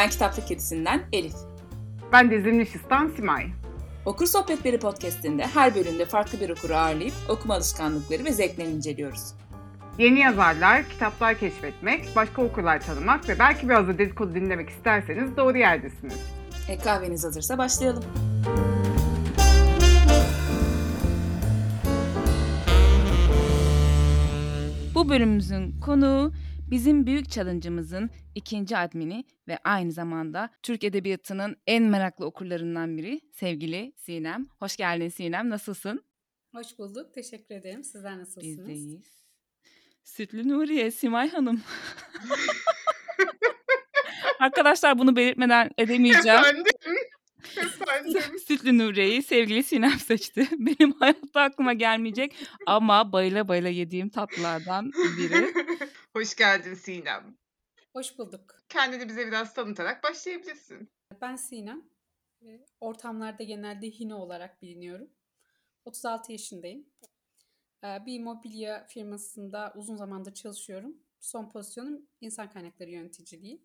Ben Kitaplık Kedisi'nden Elif. Ben de Zimnişistan Simay. Okur Sohbetleri podcastinde her bölümde farklı bir okuru ağırlayıp okuma alışkanlıkları ve zevklerini inceliyoruz. Yeni yazarlar, kitaplar keşfetmek, başka okurlar tanımak ve belki biraz da dedikodu dinlemek isterseniz doğru yerdesiniz. E, kahveniz hazırsa başlayalım. Bu bölümümüzün konuğu bizim büyük challenge'ımızın ikinci admini ve aynı zamanda Türk Edebiyatı'nın en meraklı okurlarından biri sevgili Sinem. Hoş geldin Sinem, nasılsın? Hoş bulduk, teşekkür ederim. Sizler nasılsınız? Biz de iyiyiz. Sütlü Nuriye, Simay Hanım. Arkadaşlar bunu belirtmeden edemeyeceğim. Efendim? Sütlü Nuriye'yi sevgili Sinem seçti. Benim hayatta aklıma gelmeyecek ama bayıla bayıla yediğim tatlılardan biri. Hoş geldin Sinem. Hoş bulduk. Kendini bize biraz tanıtarak başlayabilirsin. Ben Sinem. Ortamlarda genelde Hino olarak biliniyorum. 36 yaşındayım. Ee, Bir mobilya firmasında uzun zamandır çalışıyorum. Son pozisyonum insan kaynakları yöneticiliği.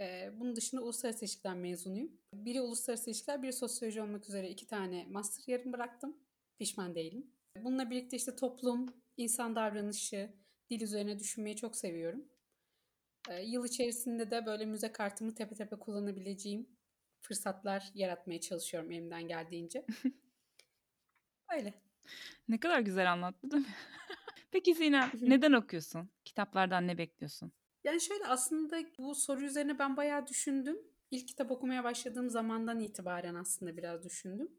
Ee, Bunun dışında uluslararası ilişkiler mezunuyum. Biri uluslararası ilişkiler, biri sosyoloji olmak üzere iki tane master yarım bıraktım. Pişman değilim. Bununla birlikte işte toplum, insan davranışı, dil üzerine düşünmeyi çok seviyorum. Ee, Yıl içerisinde de böyle müze kartımı tepe tepe kullanabileceğim fırsatlar yaratmaya çalışıyorum elimden geldiğince. Öyle. Ne kadar güzel anlattı değil mi? Peki Sinem neden okuyorsun? Kitaplardan ne bekliyorsun? Yani şöyle aslında bu soru üzerine ben bayağı düşündüm. İlk kitap okumaya başladığım zamandan itibaren aslında biraz düşündüm.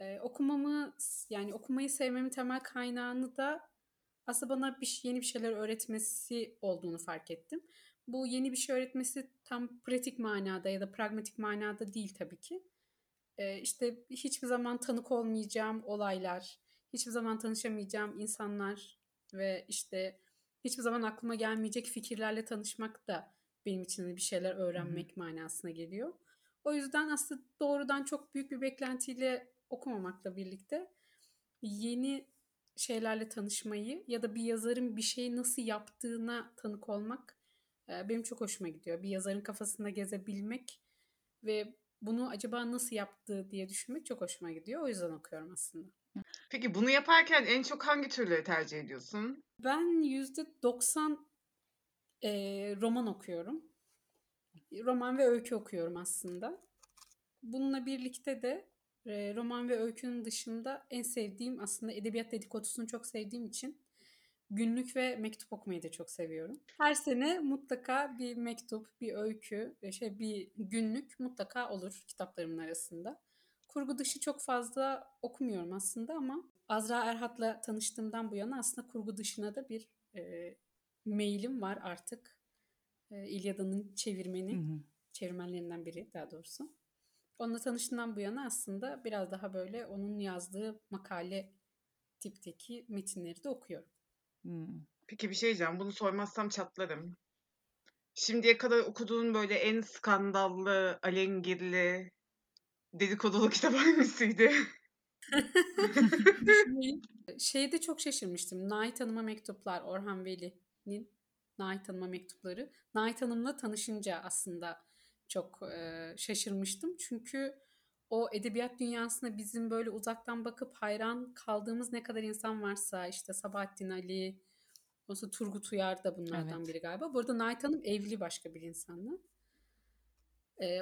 Ee, okumamı yani okumayı sevmemin temel kaynağını da aslında bana bir, şey- yeni bir şeyler öğretmesi olduğunu fark ettim. Bu yeni bir şey öğretmesi tam pratik manada ya da pragmatik manada değil tabii ki. Ee, işte hiçbir zaman tanık olmayacağım olaylar, hiçbir zaman tanışamayacağım insanlar ve işte hiçbir zaman aklıma gelmeyecek fikirlerle tanışmak da benim için de bir şeyler öğrenmek manasına geliyor. O yüzden aslında doğrudan çok büyük bir beklentiyle okumamakla birlikte yeni şeylerle tanışmayı ya da bir yazarın bir şeyi nasıl yaptığına tanık olmak e, benim çok hoşuma gidiyor. Bir yazarın kafasında gezebilmek ve bunu acaba nasıl yaptı diye düşünmek çok hoşuma gidiyor. O yüzden okuyorum aslında. Peki bunu yaparken en çok hangi türleri tercih ediyorsun? Ben %90 e, roman okuyorum. Roman ve öykü okuyorum aslında. Bununla birlikte de e, roman ve öykünün dışında en sevdiğim aslında edebiyat dedikodusunu çok sevdiğim için günlük ve mektup okumayı da çok seviyorum. Her sene mutlaka bir mektup, bir öykü, şey bir günlük mutlaka olur kitaplarımın arasında. Kurgu dışı çok fazla okumuyorum aslında ama Azra Erhat'la tanıştığımdan bu yana aslında kurgu dışına da bir e, mailim var artık. E, İlyada'nın çevirmeni, çevirmenlerinden biri daha doğrusu. Onunla tanıştığımdan bu yana aslında biraz daha böyle onun yazdığı makale tipteki metinleri de okuyorum. Hmm. Peki bir şey diyeceğim. Bunu sormazsam çatlarım. Şimdiye kadar okuduğun böyle en skandallı, alengirli, dedikodulu kitap hangisiydi? Düşüneyim. Şeyde çok şaşırmıştım. Nait Hanım'a mektuplar Orhan Veli'nin Nait Hanım'a mektupları. Nait Hanım'la tanışınca aslında çok e, şaşırmıştım. Çünkü o edebiyat dünyasına bizim böyle uzaktan bakıp hayran kaldığımız ne kadar insan varsa işte Sabahattin Ali, sonra Turgut Uyar da bunlardan Evet. biri galiba. Bu arada Nait Hanım evli başka bir insanla.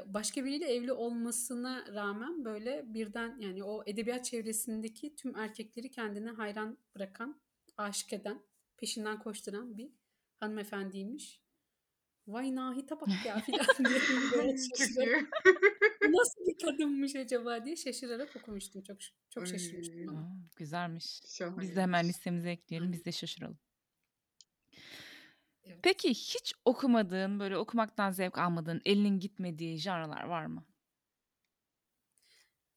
Başka biriyle evli olmasına rağmen böyle birden yani o edebiyat çevresindeki tüm erkekleri kendine hayran bırakan, aşık eden, peşinden koşturan bir hanımefendiymiş. Vay Nahit'e bak ya filan diye böyle şaşırarak, Çünkü "Bu nasıl bir kadınmış acaba diye şaşırarak okumuştum. Çok çok şaşırmıştım. Aa, güzelmiş. Biz de hemen listemize ekleyelim. Biz de şaşıralım. Evet. Peki hiç okumadığın, böyle okumaktan zevk almadığın, elinin gitmediği janralar var mı?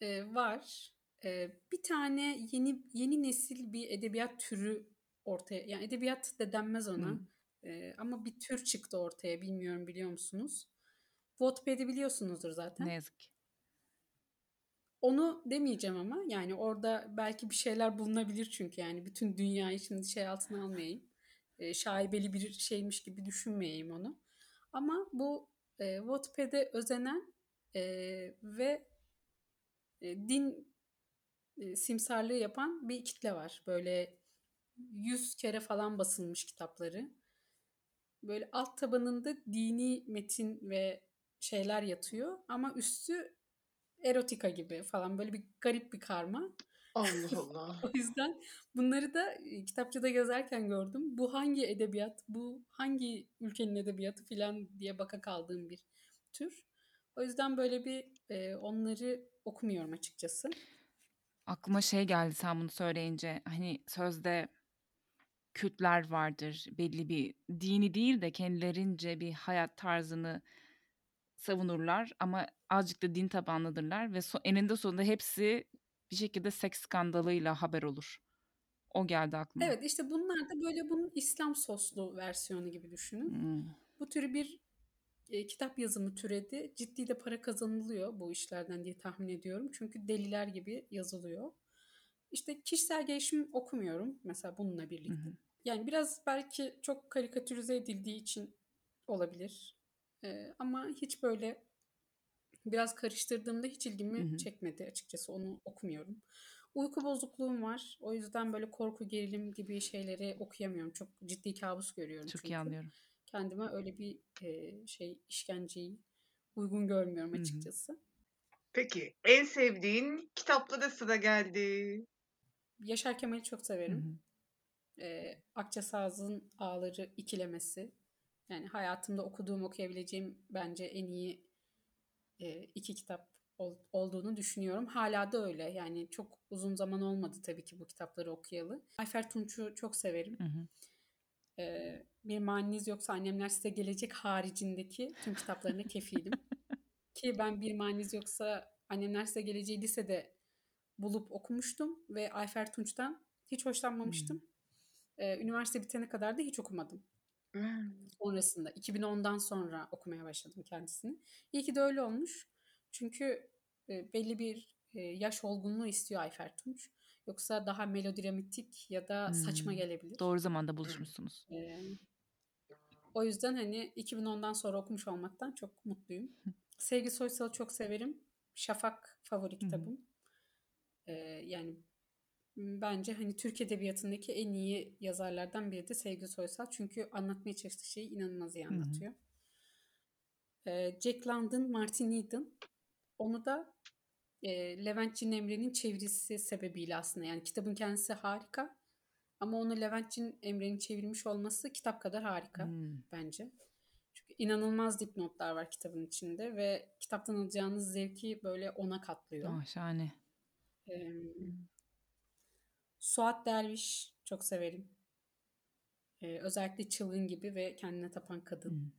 Ee, var. Ee, bir tane yeni yeni nesil bir edebiyat türü ortaya yani edebiyat da denmez ona. Hı. Ee, ama bir tür çıktı ortaya bilmiyorum biliyor musunuz? Wattpad'i biliyorsunuzdur zaten. Ne yazık ki. Onu demeyeceğim ama yani orada belki bir şeyler bulunabilir çünkü yani bütün dünyayı şimdi şey altına almayayım. Ee, şaibeli bir şeymiş gibi düşünmeyeyim onu. Ama bu e, Wattpad'e özenen e, ve e, din e, simsarlığı yapan bir kitle var. Böyle 100 kere falan basılmış kitapları. Böyle alt tabanında dini metin ve şeyler yatıyor ama üstü erotika gibi falan böyle bir garip bir karma. Allah Allah. O yüzden bunları da e, kitapçıda gezerken gördüm. Bu hangi edebiyat, bu hangi ülkenin edebiyatı filan diye baka kaldığım bir tür. O yüzden böyle bir e, onları okumuyorum açıkçası. Aklıma şey geldi sen bunu söyleyince. Hani sözde kültler vardır. Belli bir dini değil de kendilerince bir hayat tarzını savunurlar ama azıcık da din tabanlıdırlar ve so- eninde sonunda hepsi bir şekilde seks skandalıyla haber olur. O geldi aklıma. Evet işte bunlar da böyle bunun İslam soslu versiyonu gibi düşünün. Hmm. Bu türü bir e, kitap yazımı türedi. Ciddi de para kazanılıyor bu işlerden diye tahmin ediyorum. Çünkü deliler gibi yazılıyor. İşte kişisel gelişim okumuyorum mesela bununla Hı birlikte. hı. Yani biraz belki çok karikatürize edildiği için olabilir. Ee, ama hiç böyle biraz karıştırdığımda hiç ilgimi Hı hı. çekmedi açıkçası. Onu okumuyorum. Uyku bozukluğum var. O yüzden böyle korku, gerilim gibi şeyleri okuyamıyorum. Çok ciddi kabus görüyorum Çok iyi çünkü. anlıyorum. Kendime öyle bir e, şey işkenceyi uygun görmüyorum açıkçası. Peki en sevdiğin kitaplara sıra geldi. Yaşar Kemal'i çok severim. hı. e, Akça Saz'ın Ağları ikilemesi. Yani hayatımda okuduğum, okuyabileceğim bence en iyi iki kitap ol- olduğunu düşünüyorum. Hala da öyle. Yani çok uzun zaman olmadı tabii ki bu kitapları okuyalı. Ayfer Tunç'u çok severim. Hı hı. E, bir maniniz yoksa annemler size gelecek haricindeki tüm kitaplarına kefilim. Ki ben bir maniniz yoksa annemler size geleceği lisede bulup okumuştum ve Ayfer Tunç'tan hiç hoşlanmamıştım. Ee, üniversite bitene kadar da hiç okumadım. Hmm. Sonrasında 2010'dan sonra okumaya başladım kendisini. İyi ki de öyle olmuş. Çünkü e, belli bir e, yaş olgunluğu istiyor Ayfer Tunç. Yoksa daha melodramatik ya da saçma gelebilir. Doğru zamanda buluşmuşsunuz. Ee, o yüzden hani 2010'dan sonra okumuş olmaktan çok mutluyum. Sevgi Soysal'ı çok severim. Şafak favori Hı hı. kitabım. Yani bence hani Türk Edebiyatı'ndaki en iyi yazarlardan biri de Sevgi Soysal. Çünkü anlatmaya çalıştığı şeyi inanılmaz iyi Hı hı. anlatıyor. Ee, Jack London, Martin Eden. Onu da e, Levent Cin Emre'nin çevirisi sebebiyle aslında. Yani kitabın kendisi harika. Ama onu Levent Cin Emre'nin çevirmiş olması kitap kadar harika Hmm. bence. Çünkü inanılmaz dipnotlar var kitabın içinde ve kitaptan alacağınız zevki böyle ona katlıyor. Ah, şahane. Ee, Suat Derviş çok severim. Ee, özellikle Çılgın gibi ve Kendine Tapan Kadın. Hmm.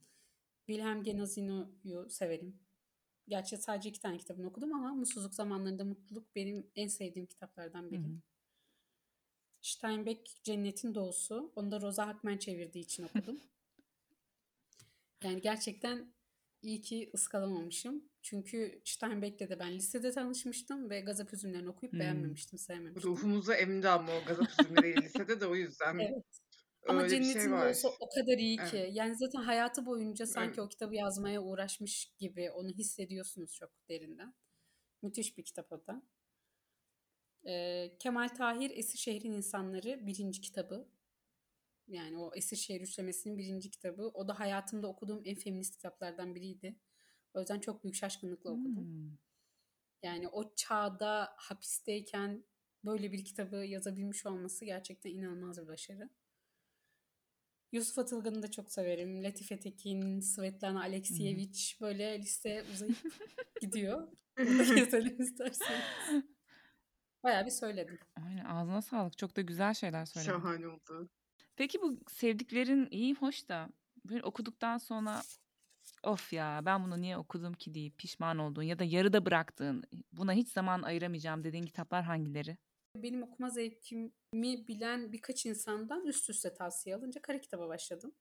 Wilhelm Genazino'yu severim. Gerçi sadece iki tane kitabını okudum ama Mutsuzluk Zamanlarında Mutluluk benim en sevdiğim kitaplardan biri. hı. Steinbeck Cennetin Doğusu. Onu da Rosa Hakmen çevirdiği için okudum. Yani gerçekten iyi ki ıskalamamışım. Çünkü Steinbeck'le de ben lisede tanışmıştım ve Gazap Üzümlerini okuyup Hmm. beğenmemiştim, sevmemiştim. Ruhumuza emdi ama o gazap üzümleri lisede de o yüzden Evet. Ama öyle bir Cennetin şey var. Doğusu o kadar iyi ki. Evet. Yani zaten hayatı boyunca sanki Evet. o kitabı yazmaya uğraşmış gibi onu hissediyorsunuz çok derinden. Müthiş bir kitap o da. Ee, Kemal Tahir Esirşehir'in İnsanları birinci kitabı. Yani o Esirşehir üçlemesinin birinci kitabı. O da hayatımda okuduğum en feminist kitaplardan biriydi. O yüzden çok büyük şaşkınlıkla okudum. Hmm. Yani o çağda hapisteyken böyle bir kitabı yazabilmiş olması gerçekten inanılmaz bir başarı. Yusuf Atılgan'ı da çok severim. Latife Tekin, Svetlana Alexievich böyle liste uzayıp gidiyor. Burada gezelim isterseniz. Bayağı bir söyledim. Aynen ağzına sağlık. Çok da güzel şeyler söyledin. Şahane oldu. Peki bu sevdiklerin iyi hoş da böyle okuduktan sonra of ya ben bunu niye okudum ki deyip pişman olduğun ya da yarıda bıraktığın buna hiç zaman ayıramayacağım dediğin kitaplar hangileri? Benim okuma zevkimi bilen birkaç insandan üst üste tavsiye alınca kara kitaba başladım.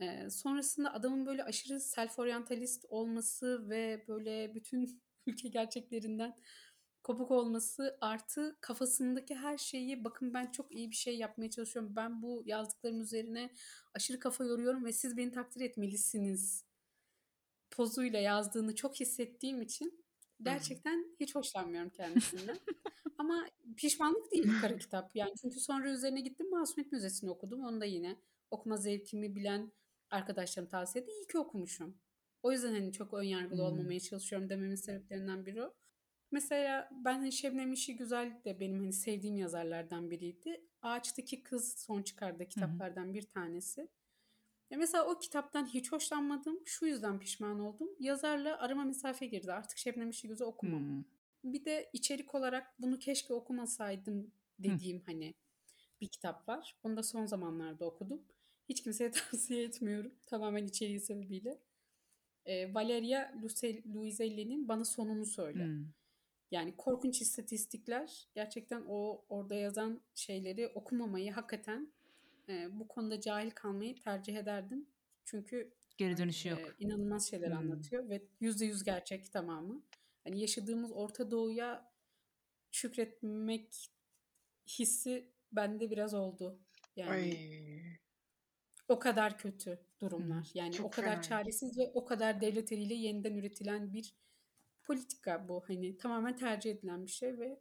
Ee, sonrasında adamın böyle aşırı self-orientalist olması ve böyle bütün ülke gerçeklerinden kopuk olması artı kafasındaki her şeyi bakın ben çok iyi bir şey yapmaya çalışıyorum. Ben bu yazdıklarım üzerine aşırı kafa yoruyorum ve siz beni takdir etmelisiniz pozuyla yazdığını çok hissettiğim için gerçekten hiç hoşlanmıyorum kendisinden. Ama pişmanlık değil kara kitap. Yani çünkü sonra üzerine gittim Masumiyet Müzesi'ni okudum. Onu da yine okuma zevkimi bilen arkadaşlarım tavsiye etti. İyi ki okumuşum. O yüzden hani çok önyargılı Hmm. olmamaya çalışıyorum dememin sebeplerinden biri o. Mesela ben hani Şebnem İşi Güzel de benim hani sevdiğim yazarlardan biriydi. Ağaçtaki Kız son çıkardığı kitaplardan bir tanesi. Ya mesela o kitaptan hiç hoşlanmadım. Şu yüzden pişman oldum. Yazarla arama mesafe girdi. Artık Şebnem İşi Güzel okumam. Hmm. Bir de içerik olarak bunu keşke okumasaydım dediğim hani bir kitap var. Onu da son zamanlarda okudum. Hiç kimseye tavsiye etmiyorum. Tamamen içeriği sebebiyle. Ee, Valeria Luiselli'nin Bana Sonunu Söyle. Hmm. Yani korkunç istatistikler gerçekten o orada yazan şeyleri okumamayı hakikaten e, bu konuda cahil kalmayı tercih ederdim. Çünkü Geri dönüşü e, yok. inanılmaz şeyler Hmm. anlatıyor ve yüzde yüz gerçek tamamı. Hani yaşadığımız Orta Doğu'ya şükretmek hissi bende biraz oldu. Yani Ay. o kadar kötü durumlar. Yani Çok o kadar fenaymış. çaresiz ve o kadar devlet eliyle yeniden üretilen bir politika bu. Hani tamamen tercih edilen bir şey ve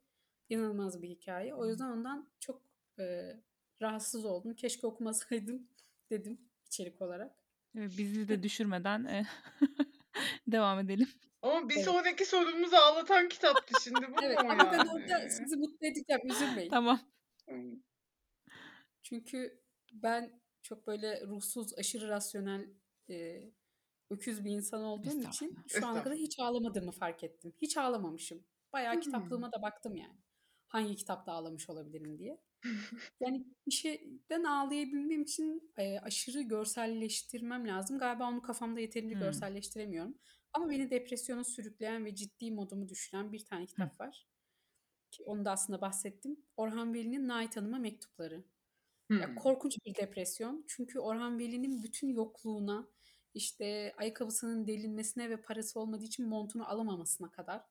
inanılmaz bir hikaye. O yüzden ondan çok e, rahatsız oldum. Keşke okumasaydım dedim içerik olarak. Evet, bizi de düşürmeden e, devam edelim. Ama bir Evet. sonraki sorumuzu ağlatan kitaptı şimdi bu Evet mu ama ben yani? orada sizi mutlu edeceğim. Üzülmeyin. Tamam. Çünkü ben çok böyle ruhsuz, aşırı rasyonel, e, öküz bir insan olduğum için şu ana kadar hiç ağlamadığımı fark ettim. Hiç ağlamamışım. Bayağı Hmm. kitaplığıma da baktım yani. Hangi kitapta ağlamış olabilirim diye. Yani bir şeyden ağlayabilmem için e, aşırı görselleştirmem lazım. Galiba onu kafamda yeterince Hmm. görselleştiremiyorum. Ama beni depresyona sürükleyen ve ciddi modumu düşüren bir tane kitap var. Ki onu da aslında bahsettim. Orhan Veli'nin Nait Hanım'a mektupları. Ya Hmm. korkunç bir depresyon. Çünkü Orhan Veli'nin bütün yokluğuna, işte ayakkabısının delinmesine ve parası olmadığı için montunu alamamasına kadar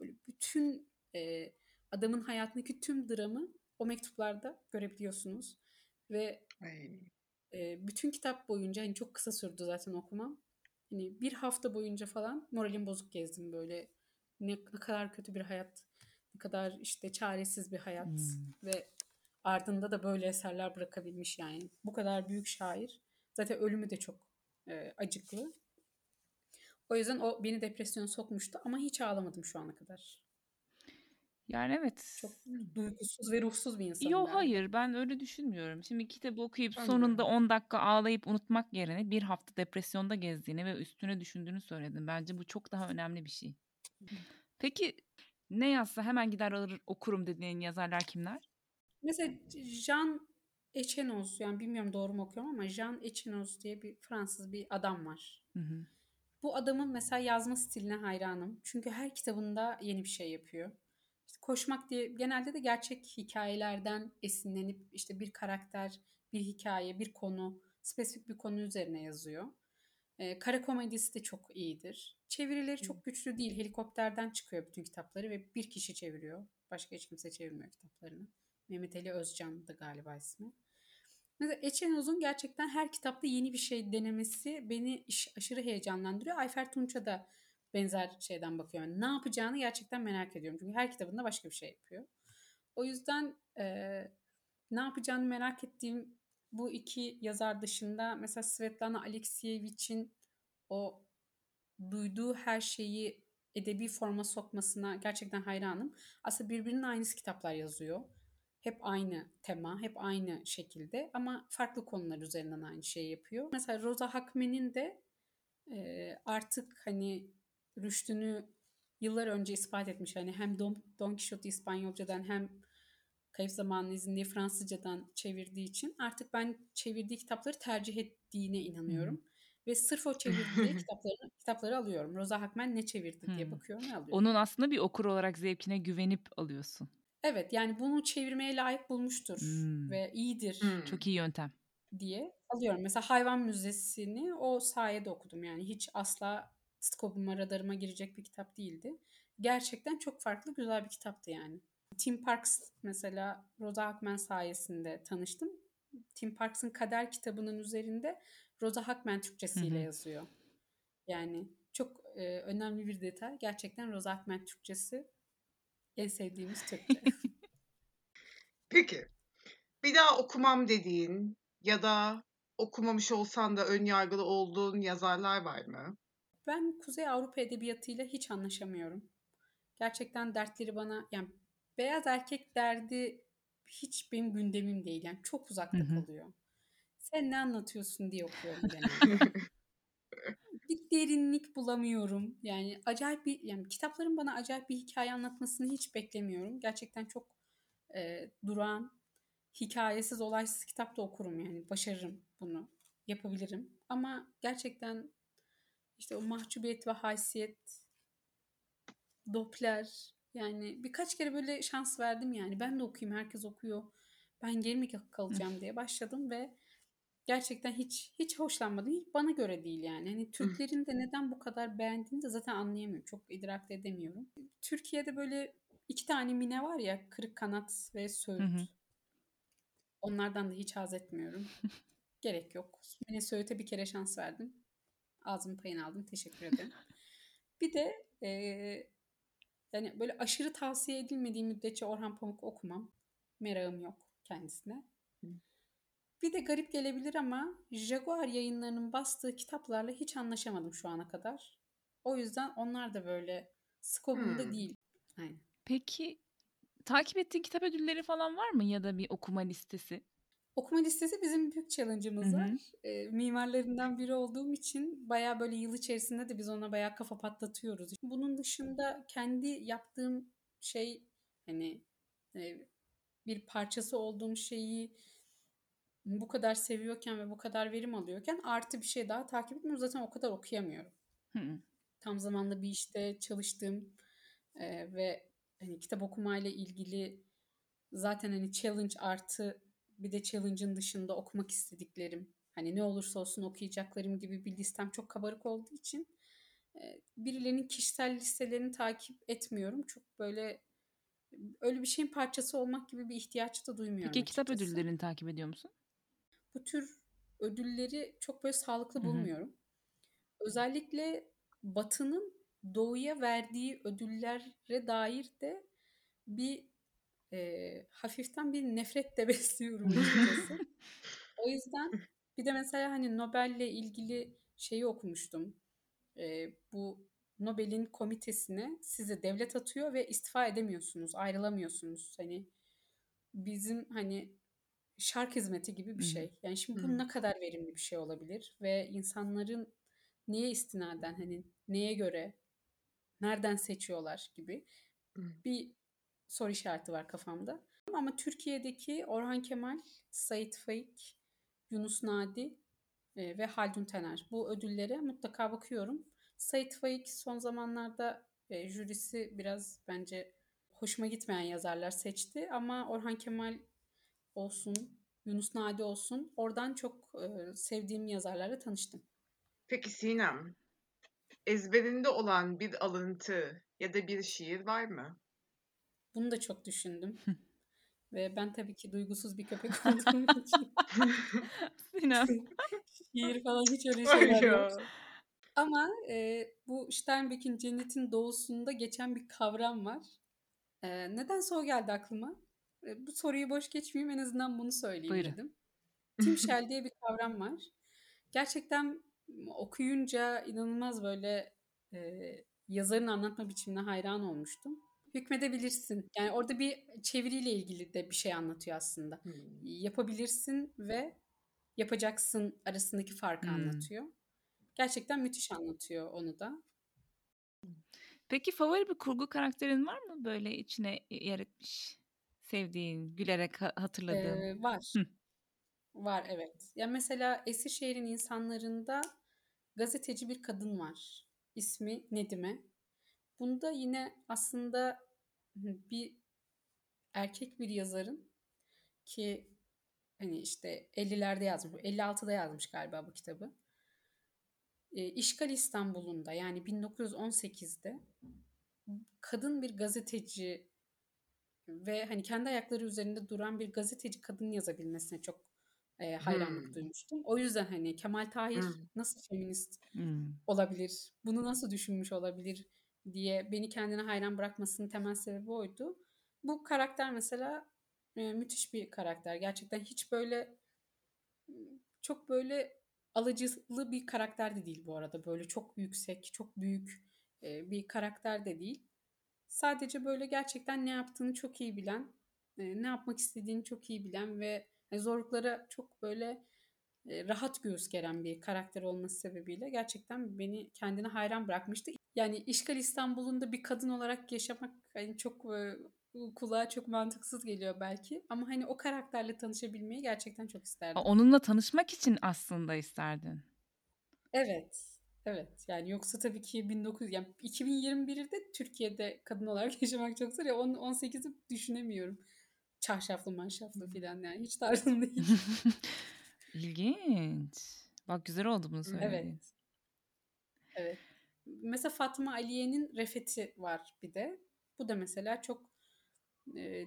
böyle bütün e, adamın hayatındaki tüm dramı o mektuplarda görebiliyorsunuz. Ve e, bütün kitap boyunca hani çok kısa sürdü zaten okumam. Hani bir hafta boyunca falan moralim bozuk gezdim böyle. Ne, ne kadar kötü bir hayat, ne kadar işte çaresiz bir hayat Hmm. ve ardında da böyle eserler bırakabilmiş yani. Bu kadar büyük şair. Zaten ölümü de çok e, acıklı. O yüzden o beni depresyona sokmuştu ama hiç ağlamadım şu ana kadar. Yani evet. Çok duygusuz ve ruhsuz bir insanım Yo ben. hayır ben öyle düşünmüyorum. Şimdi kitabı okuyup de. sonunda 10 dakika ağlayıp unutmak yerine bir hafta depresyonda gezdiğini ve üstüne düşündüğünü söyledin. Bence bu çok daha önemli bir şey. Peki ne yazsa hemen gider alır okurum dediğin yazarlar kimler? Mesela Jean Echenoz yani bilmiyorum doğru mu okuyorum ama Jean Echenoz diye bir Fransız bir adam var. Hı hı. Bu adamın mesela yazma stiline hayranım. Çünkü her kitabında yeni bir şey yapıyor. İşte koşmak diye genelde de gerçek hikayelerden esinlenip işte bir karakter, bir hikaye, bir konu, spesifik bir konu üzerine yazıyor. Ee, kara komedisi de çok iyidir. Çevirileri çok güçlü değil. Helikopterden çıkıyor bütün kitapları ve bir kişi çeviriyor. Başka hiç kimse çevirmiyor kitaplarını. Mehmet Ali Özcan da galiba ismi. Mesela Echenoz'un gerçekten her kitapta yeni bir şey denemesi beni aşırı heyecanlandırıyor. Ayfer Tunç'a da benzer şeyden bakıyorum. Yani ne yapacağını gerçekten merak ediyorum. Çünkü her kitabında başka bir şey yapıyor. O yüzden eee, ne yapacağını merak ettiğim bu iki yazar dışında mesela Svetlana Alexiyevich'in o duyduğu her şeyi edebi forma sokmasına gerçekten hayranım. Aslında birbirinin aynısı kitaplar yazıyor. Hep aynı tema, hep aynı şekilde ama farklı konular üzerinden aynı şeyi yapıyor. Mesela Rosa Hakmen'in de e, artık hani rüştünü yıllar önce ispat etmiş. Hani hem Don, Don Quixote İspanyolcadan hem Kayıp Zamanın İzini Fransızcadan çevirdiği için artık ben çevirdiği kitapları tercih ettiğine inanıyorum. Ve sırf o çevirdiği kitapları, kitapları alıyorum. Rosa Hakmen ne çevirdi diye Hmm. bakıyorum ve alıyorum. Onun aslında bir okur olarak zevkine güvenip alıyorsun. Evet yani bunu çevirmeye layık bulmuştur Hmm. ve iyidir Hmm. Çok iyi yöntem. diye alıyorum. Mesela Hayvan Müzesi'ni o sayede okudum yani hiç asla skopuma radarıma girecek bir kitap değildi. Gerçekten çok farklı güzel bir kitaptı yani. Tim Parks mesela Rosa Hakmen sayesinde tanıştım. Tim Parks'ın Kader kitabının üzerinde Rosa Hakmen Türkçesiyle Hı hı. yazıyor. Yani çok e, önemli bir detay. Gerçekten Roza Akmen Türkçesi en sevdiğimiz Türkçe. Peki. Bir daha okumam dediğin ya da okumamış olsan da ön yargılı olduğun yazarlar var mı? Ben Kuzey Avrupa edebiyatıyla hiç anlaşamıyorum. Gerçekten dertleri bana yani beyaz erkek derdi hiç benim gündemim değil. Yani çok uzakta kalıyor. Sen ne anlatıyorsun diye okuyorum genelde. Bir derinlik bulamıyorum. Yani acayip bir yani kitapların bana acayip bir hikaye anlatmasını hiç beklemiyorum. Gerçekten çok e, durağan, hikayesiz, olaysız kitap da okurum yani. Başarırım bunu. Yapabilirim. Ama gerçekten işte o mahcubiyet ve haysiyet, Doppler yani birkaç kere böyle şans verdim yani. Ben de okuyayım, herkes okuyor. Ben geri mi kalacağım diye başladım ve gerçekten hiç hiç hoşlanmadım. Hiç bana göre değil yani. Hani Türklerin de neden bu kadar beğendiğini de zaten anlayamıyorum. Çok idrak edemiyorum. Türkiye'de böyle iki tane mine var ya Kırık Kanat ve Söğüt. Onlardan da hiç haz etmiyorum. Gerek yok. Mine Söğüt'e bir kere şans verdim. Ağzımın payını aldım. Teşekkür ederim. bir de eee, yani böyle aşırı tavsiye edilmediği müddetçe Orhan Pamuk okumam. Merakım yok kendisine. Bir de garip gelebilir ama Jaguar yayınlarının bastığı kitaplarla hiç anlaşamadım şu ana kadar. O yüzden onlar da böyle skobumda Hmm. değil. Aynen. Peki takip ettiğin kitap ödülleri falan var mı ya da bir okuma listesi? Okuma listesi bizim büyük challenge'ımız var. E, mimarlarından biri olduğum için bayağı böyle yıl içerisinde de biz ona bayağı kafa patlatıyoruz. Bunun dışında kendi yaptığım şey hani e, bir parçası olduğum şeyi bu kadar seviyorken ve bu kadar verim alıyorken artı bir şey daha takip etmiyorum. Zaten o kadar okuyamıyorum. Hı. Tam zamanlı bir işte çalıştığım e, ve hani kitap okumayla ilgili zaten hani challenge artı bir de challenge'ın dışında okumak istediklerim hani ne olursa olsun okuyacaklarım gibi bir listem çok kabarık olduğu için e, birilerinin kişisel listelerini takip etmiyorum. Çok böyle öyle bir şeyin parçası olmak gibi bir ihtiyaç da duymuyorum Peki kitap açıkçası. ödüllerini takip ediyor musun? Bu tür ödülleri çok böyle sağlıklı Hı hı. bulmuyorum. Özellikle Batı'nın Doğu'ya verdiği ödüllere dair de bir e, hafiften bir nefret de besliyorum açıkçası. O yüzden bir de mesela hani Nobel'le ilgili şeyi okumuştum. E, bu Nobel'in komitesine sizi devlet atıyor ve istifa edemiyorsunuz, ayrılamıyorsunuz. Hani bizim hani şark hizmeti gibi bir şey. Yani şimdi bu ne kadar verimli bir şey olabilir ve insanların neye istinaden hani neye göre nereden seçiyorlar gibi bir soru işareti var kafamda. Ama Türkiye'deki Orhan Kemal, Sait Faik, Yunus Nadi e, ve Haldun Taner bu ödüllere mutlaka bakıyorum. Sait Faik son zamanlarda e, jürisi biraz bence hoşuma gitmeyen yazarlar seçti ama Orhan Kemal olsun, Yunus Nadi olsun oradan çok e, sevdiğim yazarlarla tanıştım. Peki Sinem, ezberinde olan bir alıntı ya da bir şiir var mı? Bunu da çok düşündüm. Ve ben tabii ki duygusuz bir köpek olduğum için Sinem. şiir falan hiç öyle şeyler yok. Ama e, bu Steinbeck'in Cennetin Doğusu'nda geçen bir kavram var. E, nedense o geldi aklıma. E, bu soruyu boş geçmeyeyim en azından bunu söyleyeyim Buyurun. dedim. Timşel diye bir kavram var. Gerçekten okuyunca inanılmaz böyle e, yazarın anlatma biçimine hayran olmuştum. Hükmedebilirsin. Yani orada bir çeviriyle ilgili de bir şey anlatıyor aslında. Hmm. Yapabilirsin ve yapacaksın arasındaki farkı Hmm. anlatıyor. Gerçekten müthiş anlatıyor onu da. Peki favori bir kurgu karakterin var mı böyle içine yer etmiş? Sevdiğin, gülerek ha- hatırladığın. Ee, var. Hı. Var evet. Ya mesela Eskişehir'in insanlarında gazeteci bir kadın var. İsmi Nedime. Bunda yine aslında bir erkek bir yazarın ki hani işte 50'lerde yazmış, 56'da yazmış galiba bu kitabı. E, İşgal İstanbul'unda yani 1918'de kadın bir gazeteci ve hani kendi ayakları üzerinde duran bir gazeteci kadın yazabilmesine çok e, hayranlık Hımm. duymuştum. O yüzden hani Kemal Tahir Hımm. nasıl feminist Hımm. olabilir? Bunu nasıl düşünmüş olabilir diye beni kendine hayran bırakmasının temel sebebi oydu. Bu karakter mesela e, müthiş bir karakter. Gerçekten hiç böyle çok böyle alıcılı bir karakter de değil bu arada. Böyle çok yüksek, çok büyük e, bir karakter de değil. Sadece böyle gerçekten ne yaptığını çok iyi bilen, e, ne yapmak istediğini çok iyi bilen ve e, zorluklara çok böyle e, rahat göğüs geren bir karakter olması sebebiyle gerçekten beni kendine hayran bırakmıştı. Yani İşgal İstanbul'un da bir kadın olarak yaşamak hani çok e, kulağa çok mantıksız geliyor belki ama hani o karakterle tanışabilmeyi gerçekten çok isterdim. onunla tanışmak için aslında isterdin. Evet. Evet. Yani yoksa tabii ki 19 yani 2021'de Türkiye'de kadın olarak yaşamak çok zor ya. On- 18'i düşünemiyorum. Çarşaflı manşaflı filan yani hiç tarzım değil. İlginç. Bak güzel oldu bunu söylediğin. Evet. Evet. Mesela Fatma Aliye'nin Refet'i var bir de. Bu da mesela çok e,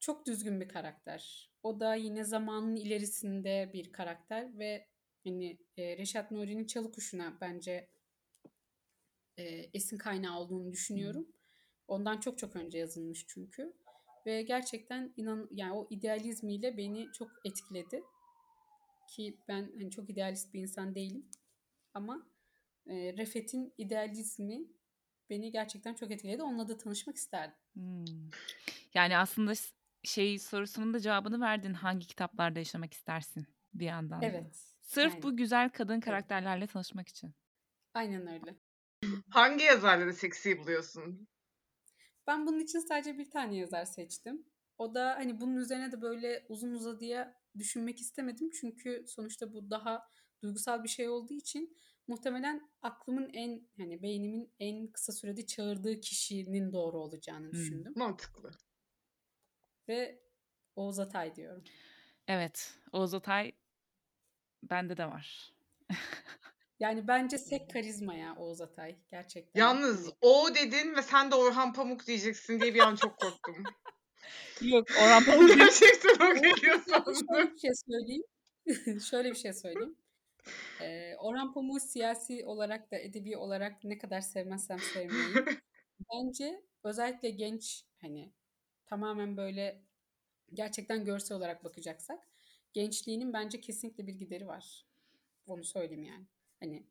çok düzgün bir karakter. O da yine zamanın ilerisinde bir karakter ve hani e, Reşat Nuri'nin Çalı Kuşu'na bence e, esin kaynağı olduğunu düşünüyorum. Ondan çok çok önce yazılmış çünkü. Ve gerçekten inan yani o idealizmiyle beni çok etkiledi. Ki ben hani çok idealist bir insan değilim. Ama e, Refet'in idealizmi beni gerçekten çok etkiledi. Onunla da tanışmak isterdim. Hmm. Yani aslında şey sorusunun da cevabını verdin. Hangi kitaplarda yaşamak istersin bir yandan da. Evet. Sırf Aynen. bu güzel kadın karakterlerle tanışmak için. Aynen öyle. Hangi yazarları seksi buluyorsun? Ben bunun için sadece bir tane yazar seçtim. O da hani bunun üzerine de böyle uzun uzadıya düşünmek istemedim. Çünkü sonuçta bu daha duygusal bir şey olduğu için muhtemelen aklımın en hani beynimin en kısa sürede çağırdığı kişinin doğru olacağını Hmm. düşündüm. Mantıklı. Ve Oğuz Atay diyorum. Evet. Oğuz Atay bende de var. Yani bence sek karizma ya Oğuz Atay. Gerçekten. Yalnız Hani o dedin ve sen de Orhan Pamuk diyeceksin diye bir an çok korktum. Yok Orhan Pamuk. Gerçekten o geliyor Şöyle bir şey söyleyeyim. Şöyle bir şey söyleyeyim. Ee, Orhan Pamuk'u siyasi olarak da edebi olarak ne kadar sevmezsem sevmeyeyim. Bence özellikle genç hani tamamen böyle gerçekten görsel olarak bakacaksak gençliğinin bence kesinlikle bir gideri var. Onu söyleyeyim yani. Hani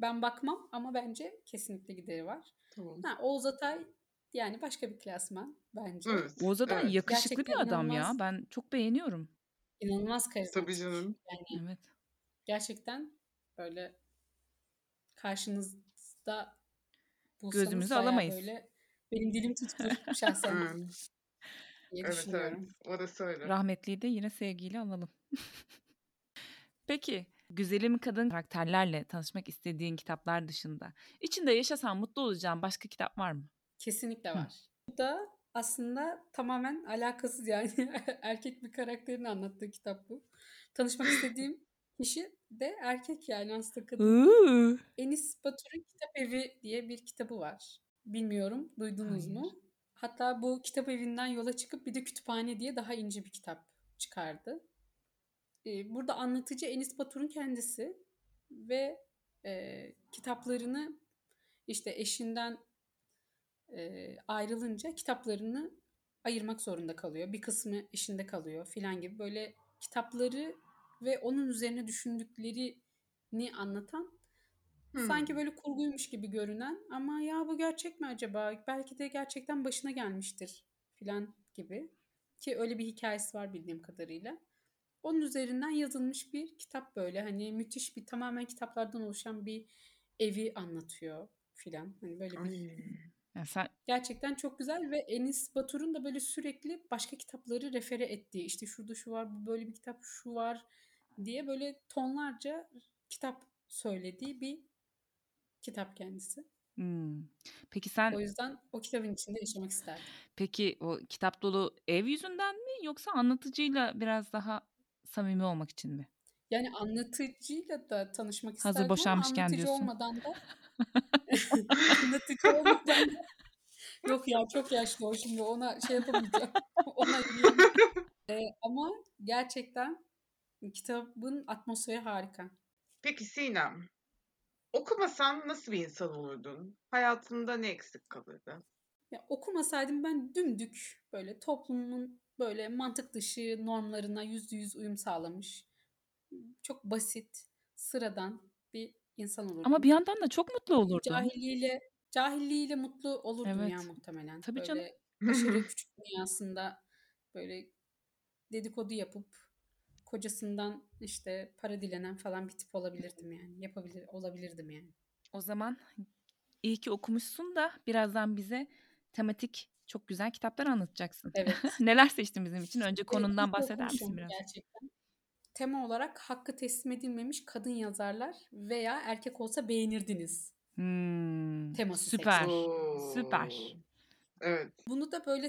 ben bakmam ama bence kesinlikle gideri var. Tamam. Ha, Oğuz Atay yani başka bir klasman bence. Evet. Oğuz Atay Evet. yakışıklı Gerçekten bir adam ya. Ben çok beğeniyorum. inanılmaz Tabii karizmatik. canım. Yani Evet. gerçekten böyle karşınızda Gözümüzü alamayız. böyle benim dilim tutulur şahsen Hı. Diye Evet evet. düşünüyorum. Orası öyle. Rahmetliyi de yine sevgiyle analım. Peki, güzelim kadın karakterlerle tanışmak istediğin kitaplar dışında içinde yaşasan mutlu olacağın başka kitap var mı? Kesinlikle Hı. var. Bu da aslında tamamen alakasız yani erkek bir karakterin anlattığı kitap bu. Tanışmak istediğim kişi de erkek yani aslında kadın. Uuu. Enis Batur'un Kitap Evi diye bir kitabı var. Bilmiyorum duydunuz Hayır. mu? Hatta bu kitap evinden yola çıkıp bir de kütüphane diye daha ince bir kitap çıkardı. Ee, burada anlatıcı Enis Batur'un kendisi ve e, kitaplarını işte eşinden e, ayrılınca kitaplarını ayırmak zorunda kalıyor. Bir kısmı eşinde kalıyor filan gibi böyle kitapları ve onun üzerine düşündüklerini anlatan sanki Hmm. böyle kurguymuş gibi görünen ama ya bu gerçek mi acaba? Belki de gerçekten başına gelmiştir filan gibi. Ki öyle bir hikayesi var bildiğim kadarıyla. Onun üzerinden yazılmış bir kitap böyle. Hani müthiş bir tamamen kitaplardan oluşan bir evi anlatıyor filan. Hani böyle bir Ay. Ya sen Gerçekten çok güzel ve Enis Batur'un da böyle sürekli başka kitapları refere ettiği işte şurada şu var, bu böyle bir kitap, şu var diye böyle tonlarca kitap söylediği bir kitap kendisi. Hmm. Peki sen O yüzden o kitabın içinde yaşamak isterdim. peki o kitap dolu ev yüzünden mi yoksa anlatıcıyla biraz daha samimi olmak için mi? Yani anlatıcıyla da tanışmak Hazır isterdim ama boşanmışken anlatıcı diyorsun. olmadan da anlatıcı olmadan da yok ya çok yaşlı o şimdi ona şey yapamayacağım. ona. Ee, ama gerçekten Kitabın atmosferi harika. Peki Sinem, okumasan nasıl bir insan olurdun? Hayatında ne eksik kalırdı? Ya okumasaydım ben dümdük böyle toplumun böyle mantık dışı normlarına yüzde yüz uyum sağlamış. Çok basit, sıradan bir insan olurdum. Ama bir yandan da çok mutlu olurdun. Cahilliğiyle cahilliğiyle mutlu olurdum ya Evet. muhtemelen. Tabii canım. Böyle aşırı küçük dünyasında böyle dedikodu yapıp kocasından işte para dilenen falan bir tip olabilirdim yani. Yapabilir olabilirdim yani. O zaman iyi ki okumuşsun da birazdan bize tematik çok güzel kitaplar anlatacaksın. Evet. Neler seçtin bizim için? Önce Evet, konundan ki bahseder misin biraz? Gerçekten. Tema olarak hakkı teslim edilmemiş kadın yazarlar veya erkek olsa beğenirdiniz. Hmm, Teması süper. seçtim. Süper. Evet. Bunu da böyle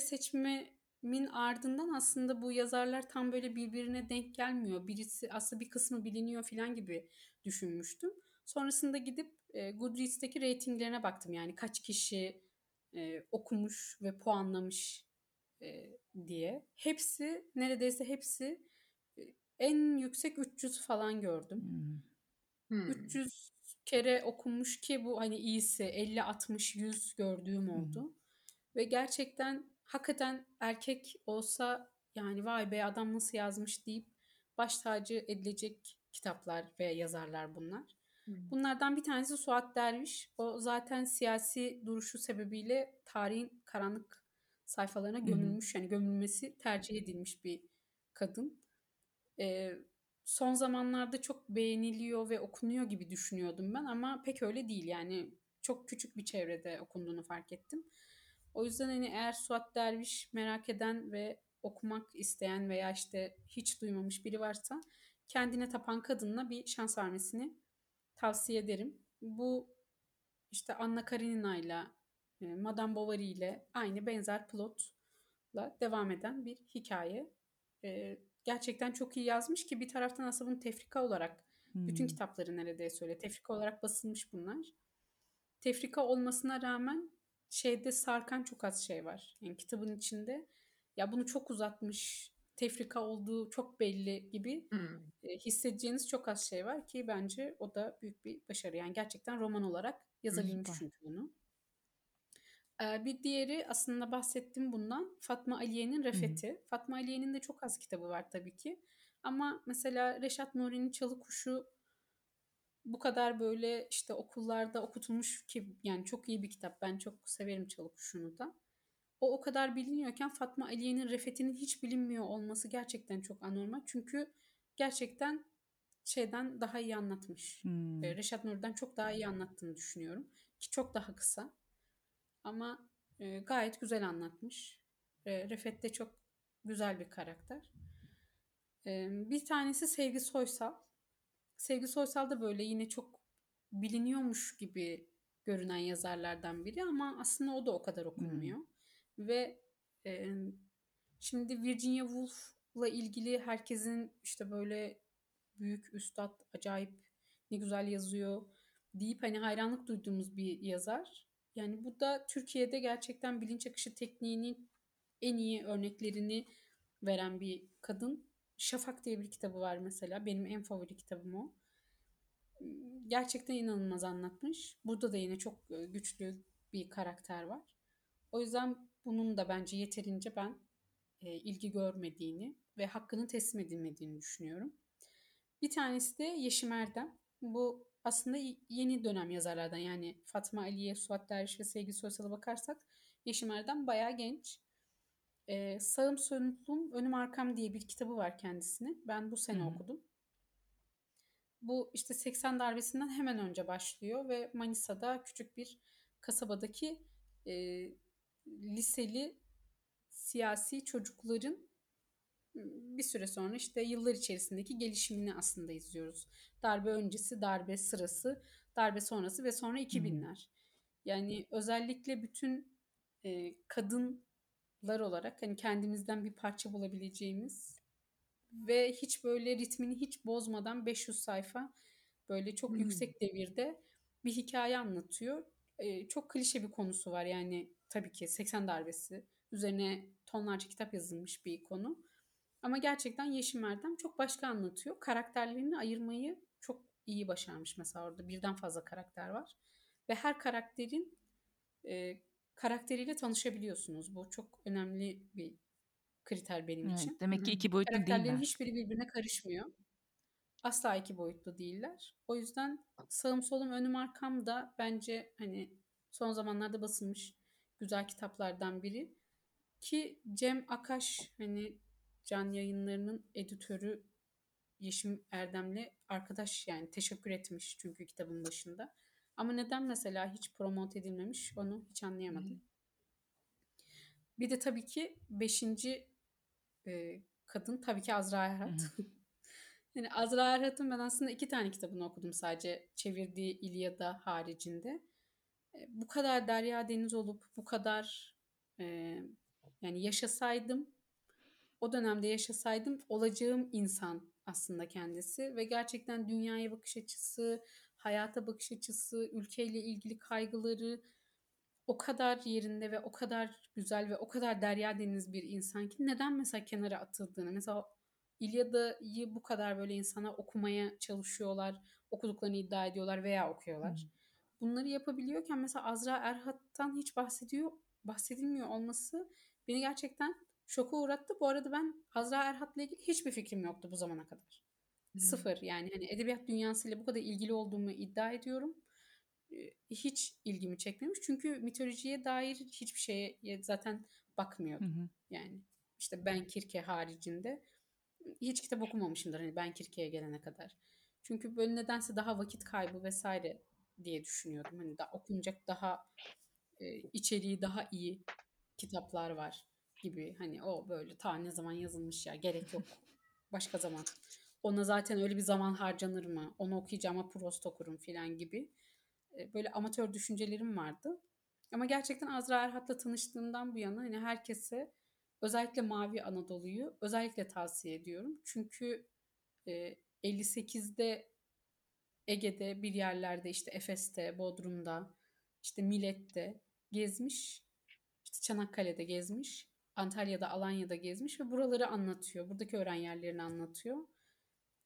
seçmemin ardından aslında bu yazarlar tam böyle birbirine denk gelmiyor. Birisi aslında bir kısmı biliniyor falan gibi düşünmüştüm. Sonrasında gidip e, Goodreads'teki reytinglerine baktım. Yani kaç kişi e, okumuş ve puanlamış e, diye. Hepsi neredeyse hepsi e, en yüksek 300 falan gördüm. Hmm. Hmm. 300 kere okunmuş ki bu hani iyisi 50 60 100 gördüğüm hı. oldu. Ve gerçekten hakikaten erkek olsa yani vay be adam nasıl yazmış deyip baş tacı edilecek kitaplar ve yazarlar bunlar. Hmm. Bunlardan bir tanesi Suat Derviş. O zaten siyasi duruşu sebebiyle tarihin karanlık sayfalarına gömülmüş. Yani gömülmesi tercih edilmiş bir kadın. Ee, son zamanlarda çok beğeniliyor ve okunuyor gibi düşünüyordum ben ama pek öyle değil. Yani çok küçük bir çevrede okunduğunu fark ettim. O yüzden hani eğer Suat Derviş merak eden ve okumak isteyen veya işte hiç duymamış biri varsa kendine tapan kadınla bir şans vermesini tavsiye ederim. Bu işte Anna Karenina ile Madame Bovary ile aynı benzer plotla devam eden bir hikaye. E, gerçekten çok iyi yazmış ki bir taraftan aslında bunu tefrika olarak bütün Hmm. kitapları neredeyse öyle tefrika olarak basılmış bunlar. Tefrika olmasına rağmen şeyde sarkan çok az şey var. Yani kitabın içinde ya bunu çok uzatmış, tefrika olduğu çok belli gibi Hmm. e, hissedeceğiniz çok az şey var ki bence o da büyük bir başarı. Yani gerçekten roman olarak yazabilmiş Süper. çünkü bunu. Ee, bir diğeri aslında bahsettim bundan. Fatma Aliye'nin Refeti. Fatma Aliye'nin de çok az kitabı var tabii ki. Ama mesela Reşat Nuri'nin Çalı Kuşu bu kadar böyle işte okullarda okutulmuş ki yani çok iyi bir kitap. Ben çok severim Çalı Kuşu'nu da. O o kadar biliniyorken Fatma Aliye'nin Refeti'nin hiç bilinmiyor olması gerçekten çok anormal. Çünkü gerçekten şeyden daha iyi anlatmış. Hmm. Reşat Nuri'den çok daha iyi anlattığını düşünüyorum. Ki çok daha kısa. Ama e, gayet güzel anlatmış. E, Refet de çok güzel bir karakter. E, bir tanesi Sevgi Soysal. Sevgi Soysal da böyle yine çok biliniyormuş gibi görünen yazarlardan biri ama aslında o da o kadar okunmuyor. Ve e, şimdi Virginia Woolf'la ilgili herkesin işte böyle büyük üstad, acayip ne güzel yazıyor deyip hani hayranlık duyduğumuz bir yazar. Yani bu da Türkiye'de gerçekten bilinç akışı tekniğinin en iyi örneklerini veren bir kadın. Şafak diye bir kitabı var mesela. Benim en favori kitabım o. Gerçekten inanılmaz anlatmış. Burada da yine çok e, güçlü bir karakter var. O yüzden bunun da bence yeterince ben e, ilgi görmediğini ve hakkının teslim edilmediğini düşünüyorum. Bir tanesi de Yeşim Erdem. Bu aslında yeni dönem yazarlardan yani Fatma Aliye, Suat Derviş ve Sevgi Soysal'a bakarsak Yeşim Erdem bayağı genç. Ee, Sağım Solum Önüm Arkam diye bir kitabı var kendisinin. Ben bu sene Hı hı. okudum. Bu işte 80 darbesinden hemen önce başlıyor ve Manisa'da küçük bir kasabadaki e, liseli siyasi çocukların bir süre sonra işte yıllar içerisindeki gelişimini aslında izliyoruz. Darbe öncesi, darbe sırası, darbe sonrası ve sonra 2000'ler. Yani özellikle bütün e, kadınlar olarak hani kendimizden bir parça bulabileceğimiz ve hiç böyle ritmini hiç bozmadan 500 sayfa böyle çok Hmm. yüksek devirde bir hikaye anlatıyor. E, çok klişe bir konusu var yani tabii ki 80 darbesi üzerine tonlarca kitap yazılmış bir konu. Ama gerçekten Yeşim Erdem çok başka anlatıyor. Karakterlerini ayırmayı çok iyi başarmış mesela orada. Birden fazla karakter var. Ve her karakterin e, karakteriyle tanışabiliyorsunuz. Bu çok önemli bir kriter benim Evet, için. demek ki iki boyutlu Karakterlerin değiller. hiçbiri birbirine karışmıyor. Asla iki boyutlu değiller. O yüzden sağım solum önüm arkam da bence hani son zamanlarda basılmış güzel kitaplardan biri. Ki Cem Akaş hani Can Yayınları'nın editörü Yeşim Erdem'le arkadaş yani teşekkür etmiş çünkü kitabın başında. Ama neden mesela hiç promote edilmemiş onu hiç anlayamadım. Bir de tabii ki beşinci e, kadın tabii ki Azra Erhat. yani Azra Erhat'ın ben aslında iki tane kitabını okudum sadece çevirdiği İlyada haricinde. E, bu kadar Derya Deniz olup bu kadar e, yani yaşasaydım o dönemde yaşasaydım olacağım insan aslında kendisi ve gerçekten dünyaya bakış açısı, hayata bakış açısı, ülkeyle ilgili kaygıları o kadar yerinde ve o kadar güzel ve o kadar derya deniz bir insan ki neden mesela kenara atıldığını mesela İlyada'yı bu kadar böyle insana okumaya çalışıyorlar, okuduklarını iddia ediyorlar veya okuyorlar. Bunları yapabiliyorken mesela Azra Erhat'tan hiç bahsediyor, bahsedilmiyor olması beni gerçekten şoka uğrattı. Bu arada ben Azra Erhat'la ilgili hiçbir fikrim yoktu bu zamana kadar. Sıfır yani hani edebiyat dünyasıyla bu kadar ilgili olduğumu iddia ediyorum. Ee, Hiç ilgimi çekmemiş. Çünkü mitolojiye dair hiçbir şeye zaten bakmıyordum. Yani işte Ben Kirke haricinde hiç kitap okumamışımdır hani Ben Kirke'ye gelene kadar. Çünkü böyle nedense daha vakit kaybı vesaire diye düşünüyordum. Hani daha okunacak daha e, içeriği daha iyi kitaplar var gibi. Hani o böyle ta ne zaman yazılmış ya gerek yok. Başka zaman. Ona zaten öyle bir zaman harcanır mı? Onu okuyacağıma Prost okurum falan gibi. E, böyle amatör düşüncelerim vardı. Ama gerçekten Azra Erhat'la tanıştığımdan bu yana hani herkese özellikle Mavi Anadolu'yu özellikle tavsiye ediyorum. Çünkü e, 58'de Ege'de bir yerlerde işte Efes'te, Bodrum'da, işte Millet'te gezmiş. İşte Çanakkale'de gezmiş. Antalya'da, Alanya'da gezmiş ve buraları anlatıyor. Buradaki öğren yerlerini anlatıyor.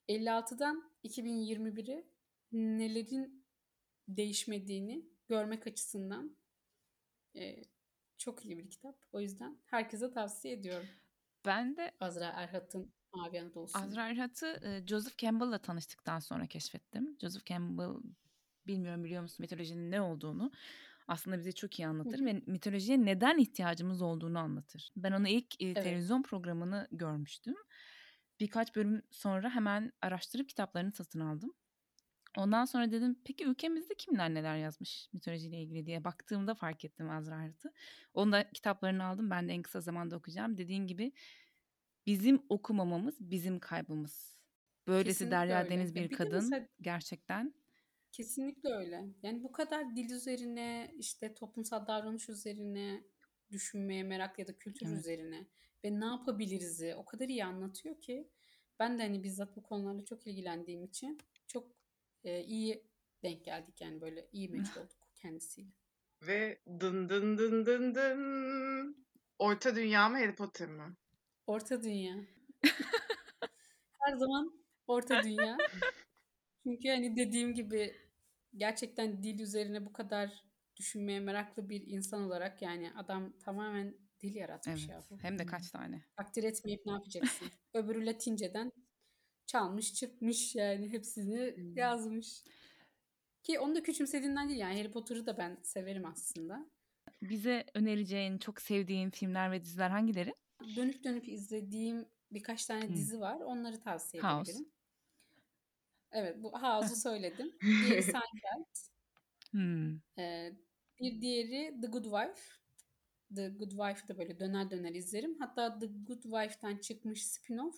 56'dan 2021'e nelerin değişmediğini görmek açısından e, çok iyi bir kitap. O yüzden herkese tavsiye ediyorum. Ben de Azra Erhat'ın Mavi Anadolu'sunu. Azra Erhat'ı e, Joseph Campbell'la tanıştıktan sonra keşfettim. Joseph Campbell bilmiyorum biliyor musun mitolojinin ne olduğunu aslında bize çok iyi anlatır Hı ve mitolojiye neden ihtiyacımız olduğunu anlatır. Ben onu ilk e, Evet. televizyon programını görmüştüm. Birkaç bölüm sonra hemen araştırıp kitaplarını satın aldım. Ondan sonra dedim peki ülkemizde kimler neler yazmış mitolojiyle ilgili diye baktığımda fark ettim Azra Erhat'ı. Onun da kitaplarını aldım. Ben de en kısa zamanda okuyacağım. Dediğin gibi bizim okumamamız bizim kaybımız. Böylesi Kesinlikle derya öyle. deniz bir bir kadın mesela- gerçekten Kesinlikle öyle. Yani bu kadar dil üzerine, işte toplumsal davranış üzerine düşünmeye merak ya da kültür Evet. üzerine ve ne yapabiliriz'i o kadar iyi anlatıyor ki ben de hani bizzat bu konularla çok ilgilendiğim için çok e, iyi denk geldik yani böyle iyi meç olduk kendisiyle. Ve dın dın dın dın dın. Orta Dünya mı Harry Potter mı? Orta Dünya. Her zaman Orta Dünya. Çünkü hani dediğim gibi gerçekten dil üzerine bu kadar düşünmeye meraklı bir insan olarak yani adam tamamen dil yaratmış evet. ya bu. Hem de kaç tane. Takdir etmeyip ne yapacaksın? Öbürü Latinceden çalmış çıkmış yani hepsini Hmm. yazmış. Ki onu da küçümsediğinden değil yani Harry Potter'ı da ben severim aslında. Bize önereceğin, çok sevdiğin filmler ve diziler hangileri? Dönüp dönüp izlediğim birkaç tane Hmm. dizi var. Onları tavsiye House. edebilirim. Evet bu House'u söyledim. Diğeri Seinfeld. Hmm. Ee, bir diğeri The Good Wife. The Good Wife'ı da böyle döner döner izlerim. Hatta The Good Wife'tan çıkmış spin-off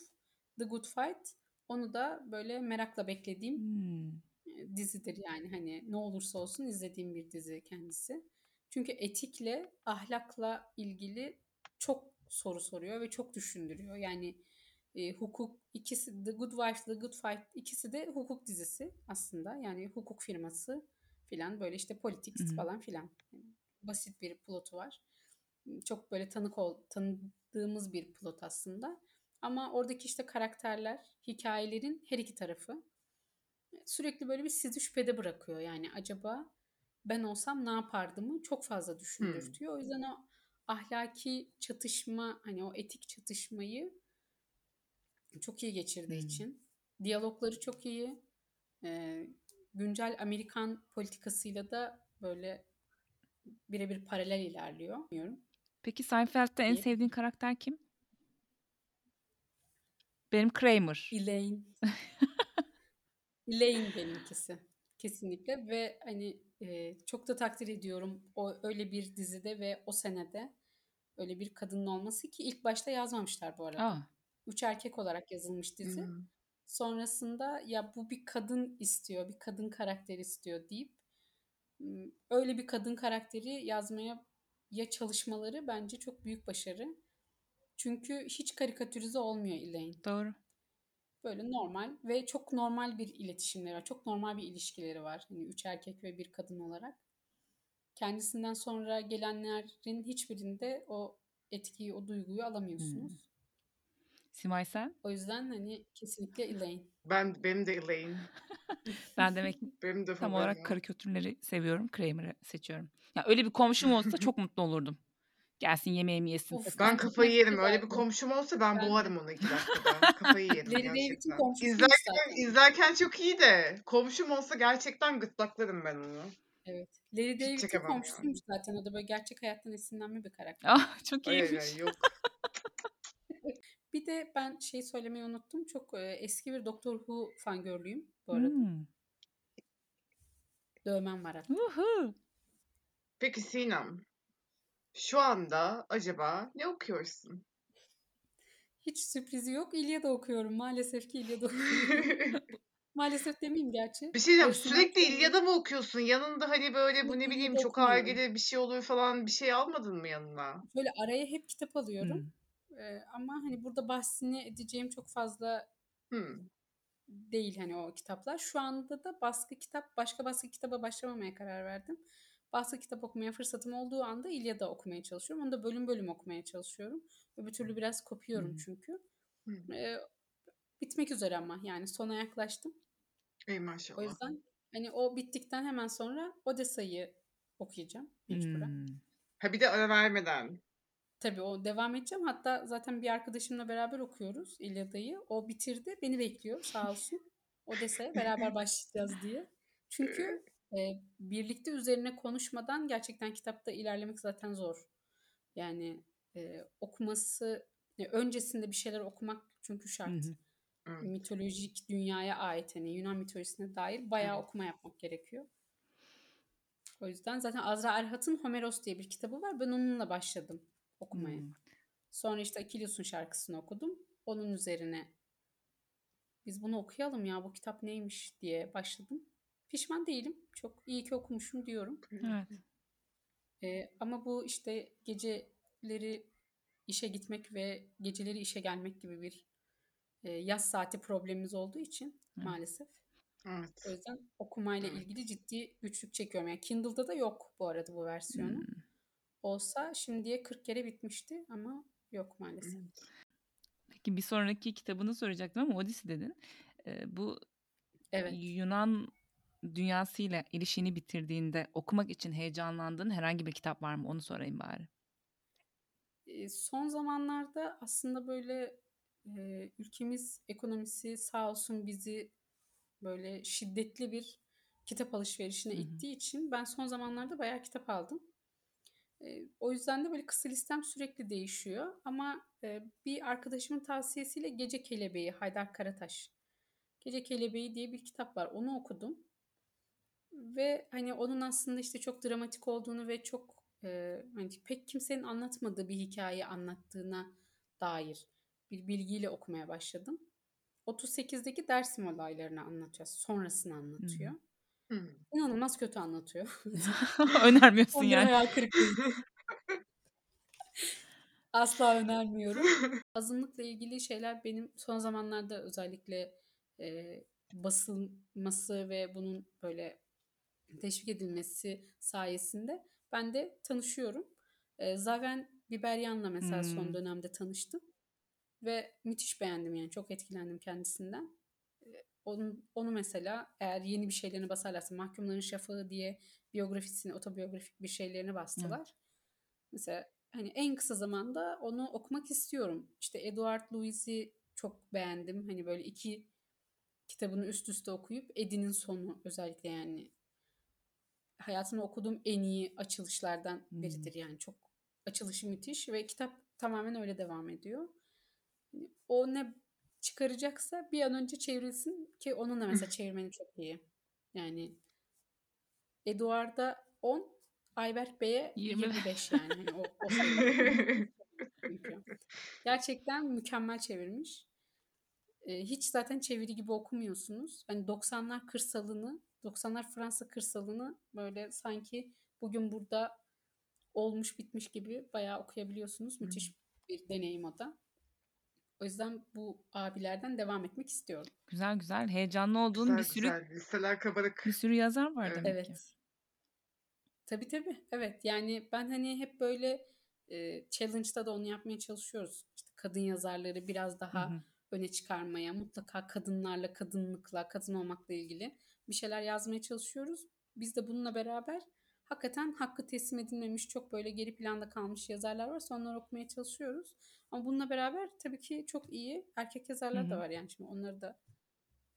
The Good Fight. Onu da böyle merakla beklediğim Hmm. e, dizidir yani hani ne olursa olsun izlediğim bir dizi kendisi. Çünkü etikle, ahlakla ilgili çok soru soruyor ve çok düşündürüyor. Yani e, hukuk ikisi The Good Wife, The Good Fight ikisi de hukuk dizisi aslında. Yani hukuk firması filan böyle işte hı. falan filan. Yani basit bir plotu var. Çok böyle tanık ol, tanıdığımız bir plot aslında. Ama oradaki işte karakterler, hikayelerin her iki tarafı sürekli böyle bir sizi şüphede bırakıyor. Yani acaba ben olsam ne yapardımı çok fazla düşündürtüyor. O yüzden o ahlaki çatışma, hani o etik çatışmayı çok iyi geçirdiği Hmm. için. Diyalogları çok iyi. Ee, güncel Amerikan politikasıyla da böyle birebir paralel ilerliyor. Bilmiyorum. Peki Seinfeld'de en sevdiğin karakter kim? Benim Kramer. Elaine. Elaine benimkisi. Kesinlikle ve hani e, çok da takdir ediyorum o öyle bir dizide ve o senede öyle bir kadının olması ki ilk başta yazmamışlar bu arada. Aa, Üç erkek olarak yazılmış dizi. Hmm. Sonrasında ya bu bir kadın istiyor, bir kadın karakter istiyor deyip öyle bir kadın karakteri yazmaya ya çalışmaları bence çok büyük başarı. Çünkü hiç karikatürize olmuyor Elaine. doğru. Böyle normal ve çok normal bir iletişimleri var. Çok normal bir ilişkileri var. Hani üç erkek ve bir kadın olarak. Kendisinden sonra gelenlerin hiçbirinde o etkiyi, o duyguyu alamıyorsunuz. Hmm. Simay sen? O yüzden hani kesinlikle Elaine. Ben benim de Elaine. Ben demek Benim de tam olarak karikatürleri seviyorum. Kramer'ı seçiyorum. Ya öyle bir komşum olsa çok mutlu olurdum. Gelsin yemeğimi yesin. Of, takılsın. Ben kafayı yerim. Öyle bir komşum olsa ben, Ben boğarım onu iki dakikada. Kafayı yerim gerçekten. İzlerken, izlerken çok iyi de komşum olsa gerçekten gırtlaklarım ben onu. Evet. Larry David'in yani. komşusuymuş zaten. O da böyle gerçek hayattan esinlenme bir karakter. Ah çok iyiymiş. ay yok. Bir de ben şey söylemeyi unuttum. Çok e, eski bir Doctor Who fangirlüyüm bu arada. Hmm. Dövmem var hatta. Uhu. Peki Sinem. Şu anda acaba ne okuyorsun? Hiç sürprizi yok. İlyada okuyorum. Maalesef ki İlyada okuyorum. Maalesef demeyeyim gerçi. bir şey diyeceğim. Sürekli çok- İlyada mı okuyorsun? Yanında hani böyle bu ne bileyim çok okumuyorum. argili bir şey olur falan bir şey almadın mı yanına? Böyle araya hep kitap alıyorum. Ee, ama hani burada bahsini edeceğim çok fazla Hmm. değil hani o kitaplar. Şu anda da baskı kitap, başka baskı kitaba başlamamaya karar verdim. Baskı kitap okumaya fırsatım olduğu anda İlyada okumaya çalışıyorum. Onu da bölüm bölüm okumaya çalışıyorum. Öbür türlü biraz kopuyorum Hmm. çünkü. Hmm. Ee, bitmek üzere ama yani sona yaklaştım. Ey O maşallah. yüzden hani o bittikten hemen sonra Odessa'yı okuyacağım mecburen. Hmm. Ha bir de ara vermeden. Tabii o devam edeceğim. Hatta zaten bir arkadaşımla beraber okuyoruz İlyada'yı. O bitirdi. Beni bekliyor sağ olsun. Odessa'ya beraber başlayacağız diye. Çünkü e, birlikte üzerine konuşmadan gerçekten kitapta ilerlemek zaten zor. Yani e, okuması, e, öncesinde bir şeyler okumak çünkü şart. Hı hı. Evet. Mitolojik dünyaya ait hani Yunan mitolojisine dair bayağı Evet. okuma yapmak gerekiyor. O yüzden zaten Azra Erhat'ın Homeros diye bir kitabı var. Ben onunla başladım okumaya. Hmm. Sonra işte Akilius'un şarkısını okudum. Onun üzerine biz bunu okuyalım ya bu kitap neymiş diye başladım. Pişman değilim. Çok iyi ki okumuşum diyorum. Evet. Ee, ama bu işte geceleri işe gitmek ve geceleri işe gelmek gibi bir e, yaz saati problemimiz olduğu için Hı. maalesef. Evet. O yüzden okumayla Evet. ilgili ciddi güçlük çekiyorum. Yani Kindle'da da yok bu arada bu versiyonu. Hmm. Olsa şimdiye 40 kere bitmişti ama yok maalesef. Peki bir sonraki kitabını soracaktım ama Odyssey dedin. Ee, bu Evet. Yunan dünyasıyla ilişkini bitirdiğinde okumak için heyecanlandığın herhangi bir kitap var mı? Onu sorayım bari. E, son zamanlarda aslında böyle e, ülkemiz ekonomisi sağ olsun bizi böyle şiddetli bir kitap alışverişine Hı hı. ittiği için ben son zamanlarda bayağı kitap aldım. O yüzden de böyle kısa listem sürekli değişiyor. Ama bir arkadaşımın tavsiyesiyle Gece Kelebeği Haydar Karataş. Gece Kelebeği diye bir kitap var. Onu okudum. Ve hani onun aslında işte çok dramatik olduğunu ve çok hani pek kimsenin anlatmadığı bir hikaye anlattığına dair bir bilgiyle okumaya başladım. 38'deki Dersim olaylarını anlatıyor. Sonrasını anlatıyor. Hmm. İnanılmaz kötü anlatıyor. Önermiyorsun yani. hayal kırıklığı. Asla önermiyorum. Azınlıkla ilgili şeyler benim son zamanlarda özellikle e, basılması ve bunun böyle teşvik edilmesi sayesinde ben de tanışıyorum. E, Zaven Biberyan'la mesela son dönemde tanıştım. ve müthiş beğendim yani çok etkilendim kendisinden. Onun onu mesela eğer yeni bir şeylerini basarlarsa Mahkumların Şafağı diye biyografisini, otobiyografik bir şeylerini bastılar. Mesela hani en kısa zamanda onu okumak istiyorum. İşte Edward Louis'i çok beğendim. Hani böyle iki kitabını üst üste okuyup Eddie'nin sonu özellikle yani hayatımda okuduğum en iyi açılışlardan Hmm. biridir yani çok açılışı müthiş ve kitap tamamen öyle devam ediyor. Hani o ne çıkaracaksa bir an önce çevrilsin ki onun da mesela çevirmeni çok iyi. Yani Eduard'a 10, Ayberk Bey'e Yirmi. 25 yani. Hani o, o. Gerçekten mükemmel çevirmiş. Ee, hiç zaten çeviri gibi okumuyorsunuz. Hani 90'lar kırsalını, 90'lar Fransa kırsalını böyle sanki bugün burada olmuş bitmiş gibi bayağı okuyabiliyorsunuz. Müthiş bir deneyim o da. O yüzden bu abilerden devam etmek istiyorum. Güzel güzel. Heyecanlı olduğun Güzel bir sürü güzel. Listeler kabarık. bir sürü yazar var Evet. demek ki. Evet. Tabii tabii. Evet. Yani ben hani hep böyle e, challenge'da da onu yapmaya çalışıyoruz. İşte kadın yazarları biraz daha hı. öne çıkarmaya, mutlaka kadınlarla, kadınlıkla, kadın olmakla ilgili bir şeyler yazmaya çalışıyoruz. Biz de bununla beraber hakikaten hakkı teslim edilmemiş, çok böyle geri planda kalmış yazarlar varsa onları okumaya çalışıyoruz. Ama bununla beraber tabii ki çok iyi erkek yazarlar Hı da var yani şimdi onları da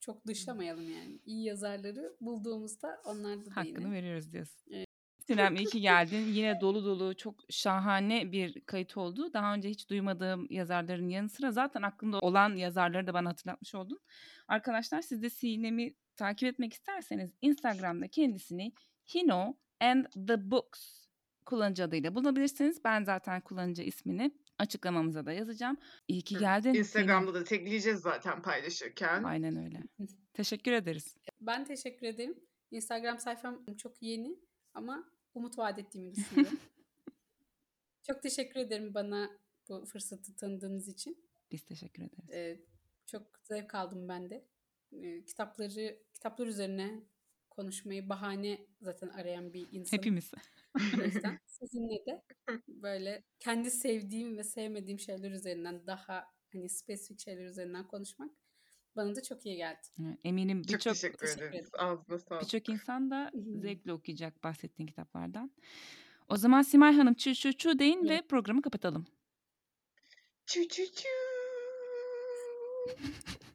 çok dışlamayalım yani. İyi yazarları bulduğumuzda onlarda da Hakkını yine. veriyoruz diyorsun. Evet. Sinem iyi ki geldin. Yine dolu dolu çok şahane bir kayıt oldu. Daha önce hiç duymadığım yazarların yanı sıra zaten aklımda olan yazarları da bana hatırlatmış oldun. Arkadaşlar siz de Sinem'i takip etmek isterseniz Instagram'da kendisini Hino and the Books kullanıcı adıyla bulabilirsiniz. Ben zaten kullanıcı ismini açıklamamıza da yazacağım. İyi ki geldin. Instagram'da da tekleyeceğiz zaten paylaşırken. Aynen öyle. Teşekkür ederiz. Ben teşekkür ederim. Instagram sayfam çok yeni ama umut vaat ettiğimi düşünüyorum. çok teşekkür ederim bana bu fırsatı tanıdığınız için. Biz teşekkür ederiz. Ee, çok zevk aldım ben de. Ee, kitapları, kitaplar üzerine konuşmayı bahane zaten arayan bir insanım. Hepimiz. O yüzden sizinle de böyle kendi sevdiğim ve sevmediğim şeyler üzerinden daha hani spesifik şeyler üzerinden konuşmak bana da çok iyi geldi. Eminim Çok birçok birçok insan da zevkle okuyacak bahsettiğin kitaplardan. O zaman Simay Hanım çü çü çü deyin ve Evet. programı kapatalım. Çü çü çü.